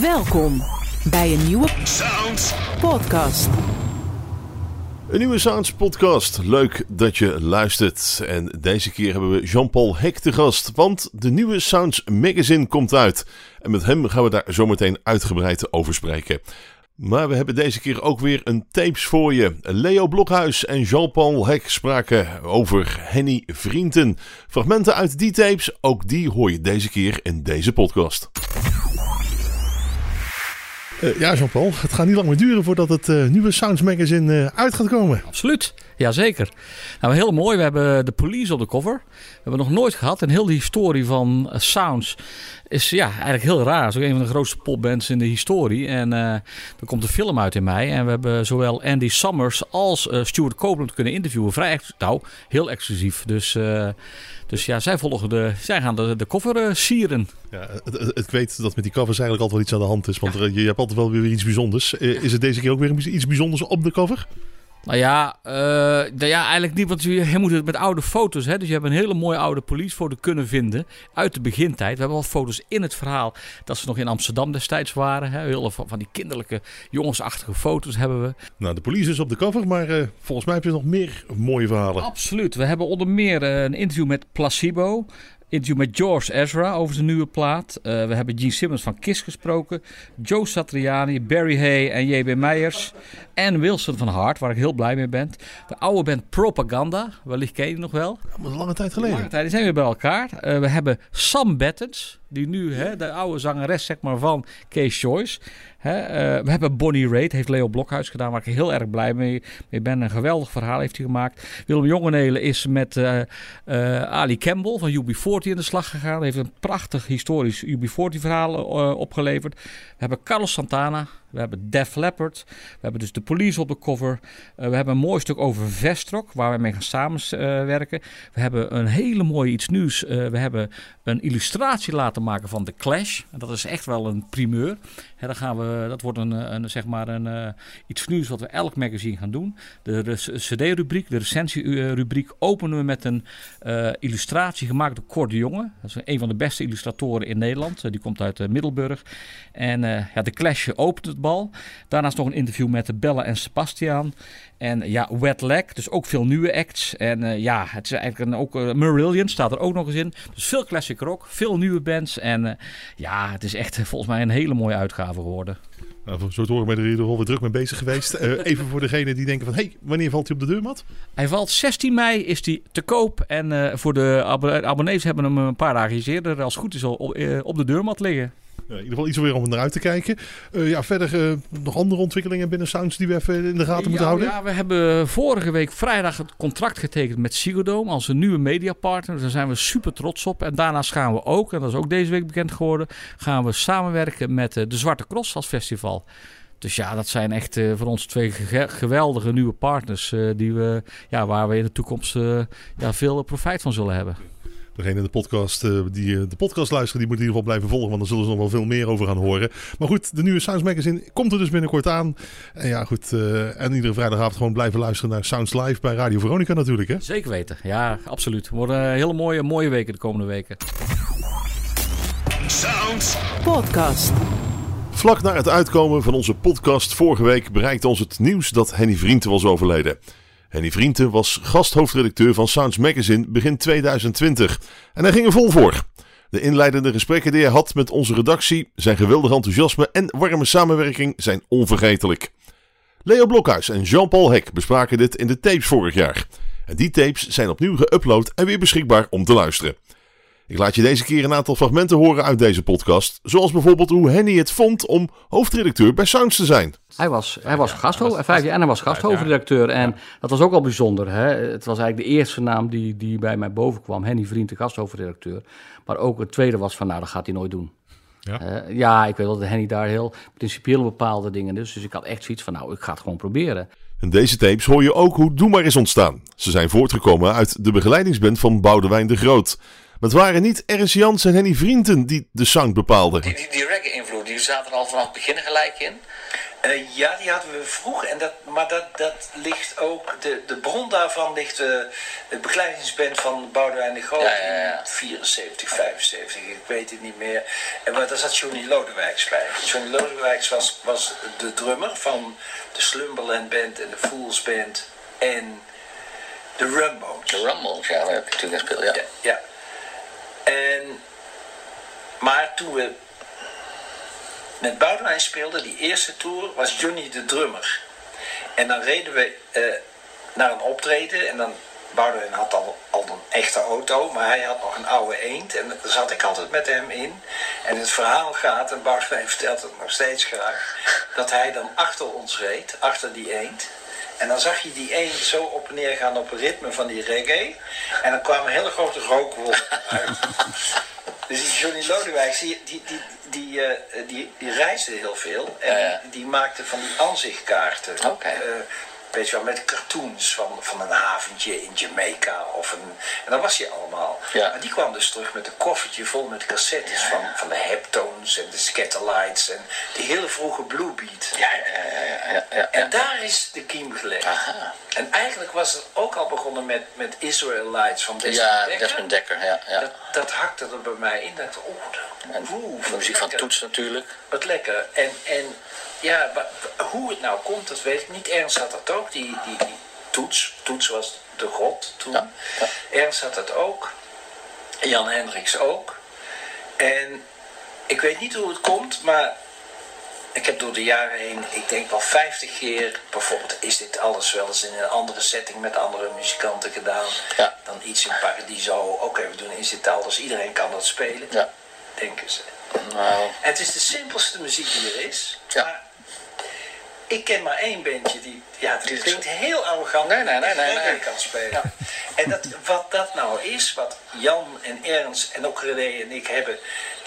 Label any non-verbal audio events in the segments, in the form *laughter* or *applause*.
Welkom bij een nieuwe Sounds. podcast. Een nieuwe Sounds podcast. Leuk dat je luistert. En deze keer hebben we Jean-Paul Hek te gast, want de nieuwe Sounds magazine komt uit. En met hem gaan we daar zometeen uitgebreid over spreken. Maar we hebben deze keer ook weer een tapes voor je. Leo Blokhuis en Jean-Paul Hek spraken over Henny Vrienden. Fragmenten uit die tapes, ook die hoor je deze keer in deze podcast. Eh, ja, Jean-Paul, het gaat niet lang meer duren voordat het eh, nieuwe Sounds Magazine eh, uit gaat komen. Absoluut, jazeker. Nou, heel mooi. We hebben de police op de cover. We hebben nog nooit gehad. En heel de historie van eh, Sounds is ja, eigenlijk heel raar. Het is ook een van de grootste popbands in de historie. En eh, er komt een film uit in mei. En we hebben zowel Andy Summers als eh, Stuart Copeland kunnen interviewen. Vrij, nou, heel exclusief. Dus, dus ja, zij, volgen de, zij gaan de, de cover sieren. Ja, het, weet dat met die covers eigenlijk altijd wel iets aan de hand is, want er- je hebt altijd wel weer iets bijzonders. Is het deze keer ook weer iets bijzonders op de cover? Nou ja, eh, nou ja, eigenlijk niet, want je, je moet het met oude foto's. Hè? Dus je hebt een hele mooie oude policefoto kunnen vinden uit de begintijd. We hebben al foto's in het verhaal dat ze nog in Amsterdam destijds waren. Hè? Heel van, van die kinderlijke, jongensachtige foto's hebben we. Nou, de police is op de cover, maar eh, volgens mij heb je nog meer mooie verhalen. Absoluut. We hebben onder meer eh, een interview met Placebo. Interview met George Ezra over zijn nieuwe plaat. Eh, we hebben Gene Simmons van Kiss gesproken. Joe Satriani, Barry Hay en J.B. Meijers. En Wilson van Hart, waar ik heel blij mee ben. De oude band Propaganda, wellicht ken je nog wel. Dat is een lange tijd Lange geleden. tijd, die zijn weer bij elkaar. Eh, we hebben Sam Bettens, die nu hè, de oude zangeres zeg maar, van Kees Joyce. Eh, we hebben Bonnie Raitt, heeft Leo Blokhuis gedaan, waar ik heel erg blij mee, mee ben. Een geweldig verhaal heeft hij gemaakt. Willem Jongenelen is met eh, eh, Ali Campbell van UB40 in de slag gegaan. Hij heeft een prachtig historisch UB40 verhaal opgeleverd. We hebben Carlos Santana. We hebben Def Leppard. We hebben dus de police op de cover. Eh, we hebben een mooi stuk over Vestrock, waar we mee gaan samenwerken. we hebben een hele mooie iets nieuws. Eh, we hebben een illustratie laten maken van The Clash. Dat is echt wel een primeur. Dan gaan we, dat wordt een, een, zeg maar een, eh, iets nieuws wat we elk magazine gaan doen. De, CD-rubriek, de recensierubriek, openen we met een eh, illustratie gemaakt door Cor de Jonge. Dat is een van de beste illustratoren in Nederland. Eh, die komt uit eh, Middelburg. En eh, ja, de Clash opent het Daarnaast nog een interview met Bella en Sebastian. En ja, Wet Leg, dus ook veel nieuwe acts. En eh, ja, het is eigenlijk een, ook uh, Marillion staat er ook nog eens in. Dus veel classic rock, veel nieuwe bands. En eh, ja, het is echt volgens mij een hele mooie uitgave geworden. Nou, zo te horen ben er geval weer druk mee bezig geweest. *laughs* Even voor degenen die denken van, hé, hey, wanneer valt hij op de deurmat? Hij valt 16 mei, is die te koop. En voor de abonne- abonnees hebben hem een paar dagen eerder, als het goed is, al op, op de deurmat liggen. In ieder geval iets weer om naar uit te kijken. Eh, ja, verder eh, nog andere ontwikkelingen binnen Sounds die we even in de gaten moeten houden. Ja, we hebben vorige week vrijdag het contract getekend met Sigodome als een nieuwe mediapartner. Daar zijn we super trots op. En daarnaast gaan we ook, en dat is ook deze week bekend geworden, gaan we samenwerken met eh, de Zwarte Cross als festival. Dus ja, dat zijn echt voor ons twee ge- geweldige nieuwe partners die we, ja, waar we in de toekomst ja, veel profijt van zullen hebben. Degene in de podcast, eh, die eh, de podcast luisteren, die moet in ieder geval blijven volgen. Want dan zullen ze nog wel veel meer over gaan horen. Maar goed, de nieuwe Sounds Magazine komt er dus binnenkort aan. En ja, goed. eh, en iedere vrijdagavond gewoon blijven luisteren naar Sounds Live bij Radio Veronica natuurlijk. Hè? Zeker weten, ja, absoluut. Het worden hele mooie, mooie weken de komende weken. Sounds. Podcast. Vlak na het uitkomen van onze podcast vorige week bereikte ons het nieuws dat Henny Vrienden was overleden. Henny Vrienden was gasthoofdredacteur van Sounds Magazine begin 2020 en hij ging er vol voor. De inleidende gesprekken die hij had met onze redactie, zijn geweldig enthousiasme en warme samenwerking zijn onvergetelijk. Leo Blokhuis en Jean-Paul Hek bespraken dit in de tapes vorig jaar. En die tapes zijn opnieuw geüpload en weer beschikbaar om te luisteren. Ik laat je deze keer een aantal fragmenten horen uit deze podcast. Zoals bijvoorbeeld hoe Henny het vond om hoofdredacteur bij Sounds te zijn. Hij was, hij was gasthoofd, vijf jaar en hij was gasthoofdredacteur. En dat was ook al bijzonder. Hè? Het was eigenlijk de eerste naam die, die bij mij boven kwam. Henny Vriend, de gasthoofdredacteur. Maar ook het tweede was van, nou, dat gaat hij nooit doen. Ja? Eh, ja, ik weet wel dat Henny daar heel principieel bepaalde dingen is. Dus ik had echt zoiets van, nou, ik ga het gewoon proberen. In deze tapes hoor je ook hoe Doe Maar is ontstaan. Ze zijn voortgekomen uit de begeleidingsband van Boudewijn de Groot. Maar het waren niet Ernst Jans en Henny Vrienden die de sound bepaalden. Die, die, die reggae-invloed, die zaten er al vanaf het begin gelijk in. Eh, ja, die hadden we vroeg. En dat, maar dat, dat ligt ook, de, de bron daarvan ligt uh, het begeleidingsband van Boudewijn de Groot Ja, ja, ja. in 74, 75, ik weet het niet meer. En maar daar zat Johnny Lodewijks bij. Johnny Lodewijks was, was de drummer van de Slumberland Band en de Fools Band en de Rumbones. De Rumbles, ja, daar heb ik natuurlijk gespeeld, ja. Ja, ja. En, maar toen we met Boudewijn speelden, die eerste tour, was Johnny de drummer. En dan reden we eh, naar een optreden en dan, Boudewijn had al, al een echte auto, maar hij had nog een oude eend en daar zat ik altijd met hem in. En het verhaal gaat, en Boudewijn *laughs* vertelt het nog steeds graag, dat hij dan achter ons reed, achter die eend. En dan zag je die eend zo op en neer gaan op het ritme van die reggae. En dan kwamen hele grote rookwolken uit. *laughs* Dus die Johnny Lodewijk, die, die, die, die, eh, die, die reisde heel veel. En Ja, ja. die maakte van die aanzichtkaarten. Oké. Eh, weet je wel, met cartoons van, van een haventje in Jamaica. Of een, en dat was hij allemaal. Ja. Maar die kwam dus terug met een koffertje vol met cassettes van, van de Heptones en de Scatterlights. En die hele vroege Bluebeat. Ja, ja, ja, ja. En daar is de kiem gelegd. Aha. En eigenlijk was het ook al begonnen met, met Israelites van Desmond Ja, Dekker. Desmond Dekker, ja. ja. Dat, dat hakte er bij mij in. Dat oh, dat- En de muziek van. Toets natuurlijk. Wat lekker. En, en ja, hoe het nou komt, dat weet ik niet. Ernst had dat ook, die, die, die Toets. Toets was de god toen. Ja, ja. Ernst had dat ook. Jan Hendricks ook. En ik weet niet hoe het komt, maar ik heb door de jaren heen, ik denk wel 50 keer, bijvoorbeeld is dit alles wel eens in een andere setting met andere muzikanten gedaan. Ja. Dan iets in Paradiso. Oké, we doen incidentaal, dus iedereen kan dat spelen. Ja. Denken ze. Nou, En het is de simpelste muziek die er is. Ja. Maar ik ken maar één bandje die, ja, is- klinkt heel arrogant. Nee, nee, nee, nee, nee. kan spelen. En dat, wat dat nou is, wat Jan en Ernst en ook René en ik hebben,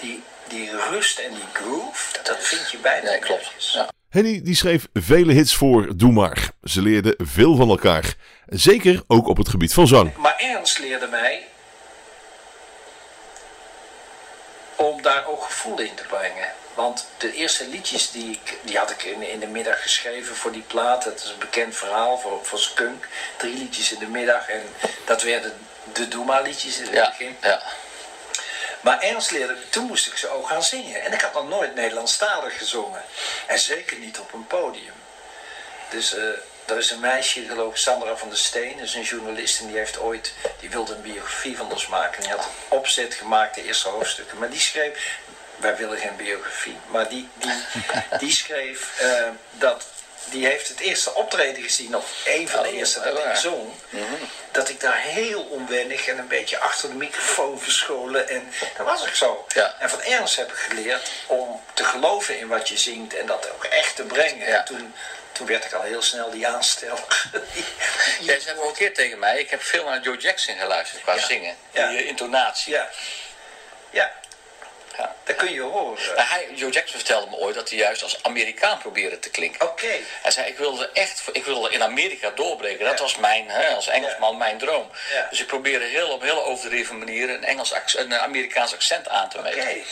die, die rust en die groove, dat vind je bijna nee, klopt. Ja. Henny die schreef vele hits voor Doe Maar. Ze leerden veel van elkaar. Zeker ook op het gebied van zang. Maar Ernst leerde mij om daar ook gevoel in te brengen. Want de eerste liedjes die, ik, die had ik in, in de middag geschreven voor die plaat. Dat is een bekend verhaal voor, voor Skunk. Drie liedjes in de middag en dat werden de Doema liedjes in het Ja, begin. ja. Maar Ernst leerde, toen moest ik ze ook gaan zingen. En ik had nog nooit Nederlandstalig gezongen. En zeker niet op een podium. Dus eh er is een meisje, geloof ik, Sandra van der Steen, is een journalist en die heeft ooit, die wilde een biografie van ons maken. Die had een opzet gemaakt, de eerste hoofdstukken. Maar die schreef, wij willen geen biografie, maar die, die, *laughs* die schreef eh, dat, die heeft het eerste optreden gezien, of een van de Oh, eerste dat ik zong. Dat ik daar heel onwennig en een beetje achter de microfoon verscholen. En dat was ook zo. Ja. En van Ernst heb ik geleerd om te geloven in wat je zingt en dat ook echt te brengen. Ja. Toen, toen werd ik al heel snel die aansteller. *laughs* Jij zei vorige keer tegen mij, ik heb veel naar Joe Jackson geluisterd qua Ja. zingen. Die eh, intonatie. ja. ja, Ja. dat kun je horen. Hij, Joe Jackson vertelde me ooit dat hij juist als Amerikaan probeerde te klinken. Oké. Hij zei, ik wilde echt, ik wilde in Amerika doorbreken. Dat Ja. was mijn, hè, als Engelsman, mijn droom. Ja. Dus ik probeerde heel, op heel overdreven manier een, Engels een Amerikaans accent aan te Oké. meten.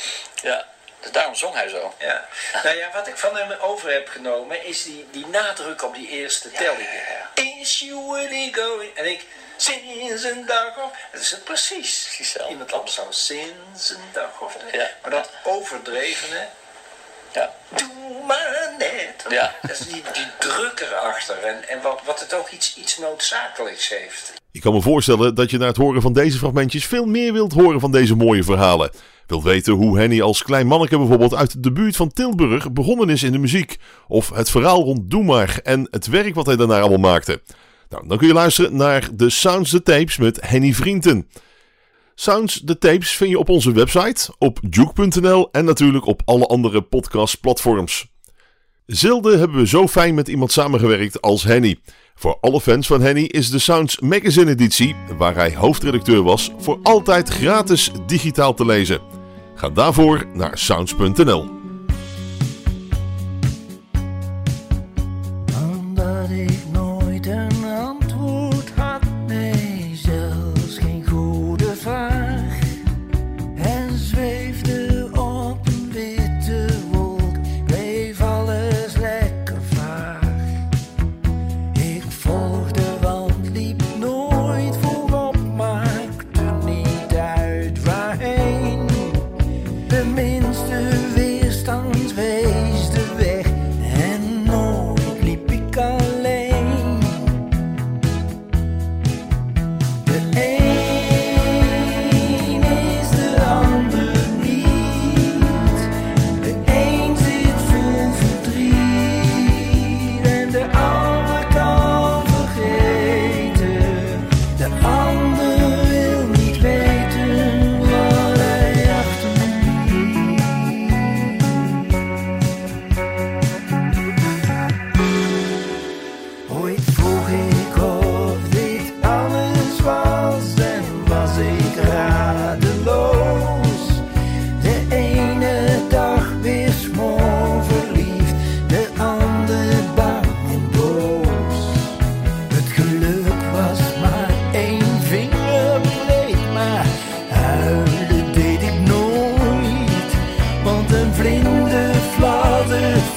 Ja, dus daarom zong hij zo. Ja. Nou ja, wat ik van hem over heb genomen is die, die nadruk op die eerste telling. Is you really going? En ik, sinds een dag of... Dat is het precies. Precies zo. Iemand anders zou sinds een dag of... Ja. Maar dat overdrevene, Ja. doe maar net. Ja. Dat is die, die druk erachter. En, en wat, wat het ook iets, iets noodzakelijks heeft. Ik kan me voorstellen dat je na het horen van deze fragmentjes veel meer wilt horen van deze mooie verhalen. Wilt weten hoe Henny als klein manneke bijvoorbeeld uit de buurt van Tilburg begonnen is in de muziek. Of het verhaal rond Doe Maar en het werk wat hij daarna allemaal maakte. Nou, dan kun je luisteren naar de Sounds the Tapes met Henny Vrienden. Sounds the Tapes vind je op onze website, op juke.nl en natuurlijk op alle andere podcastplatforms. Zelden hebben we zo fijn met iemand samengewerkt als Henny. Voor alle fans van Henny is de Sounds Magazine editie, waar hij hoofdredacteur was, voor altijd gratis digitaal te lezen. Ga daarvoor naar sounds.nl.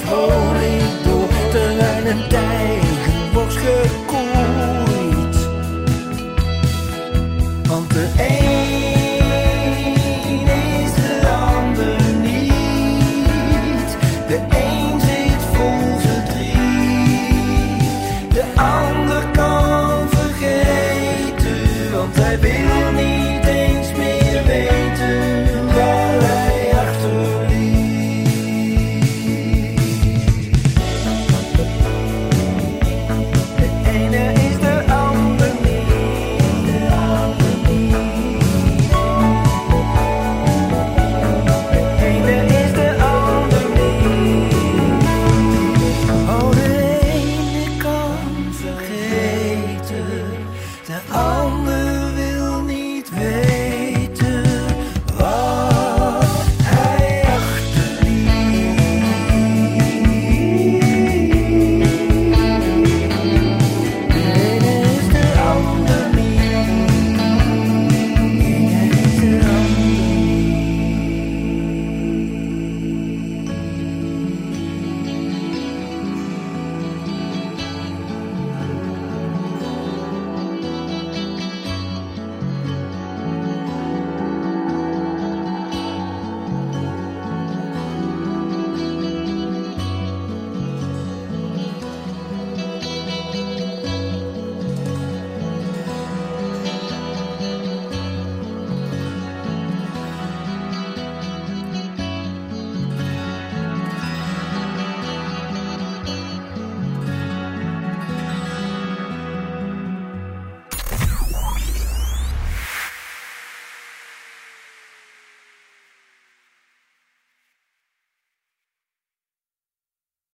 holy.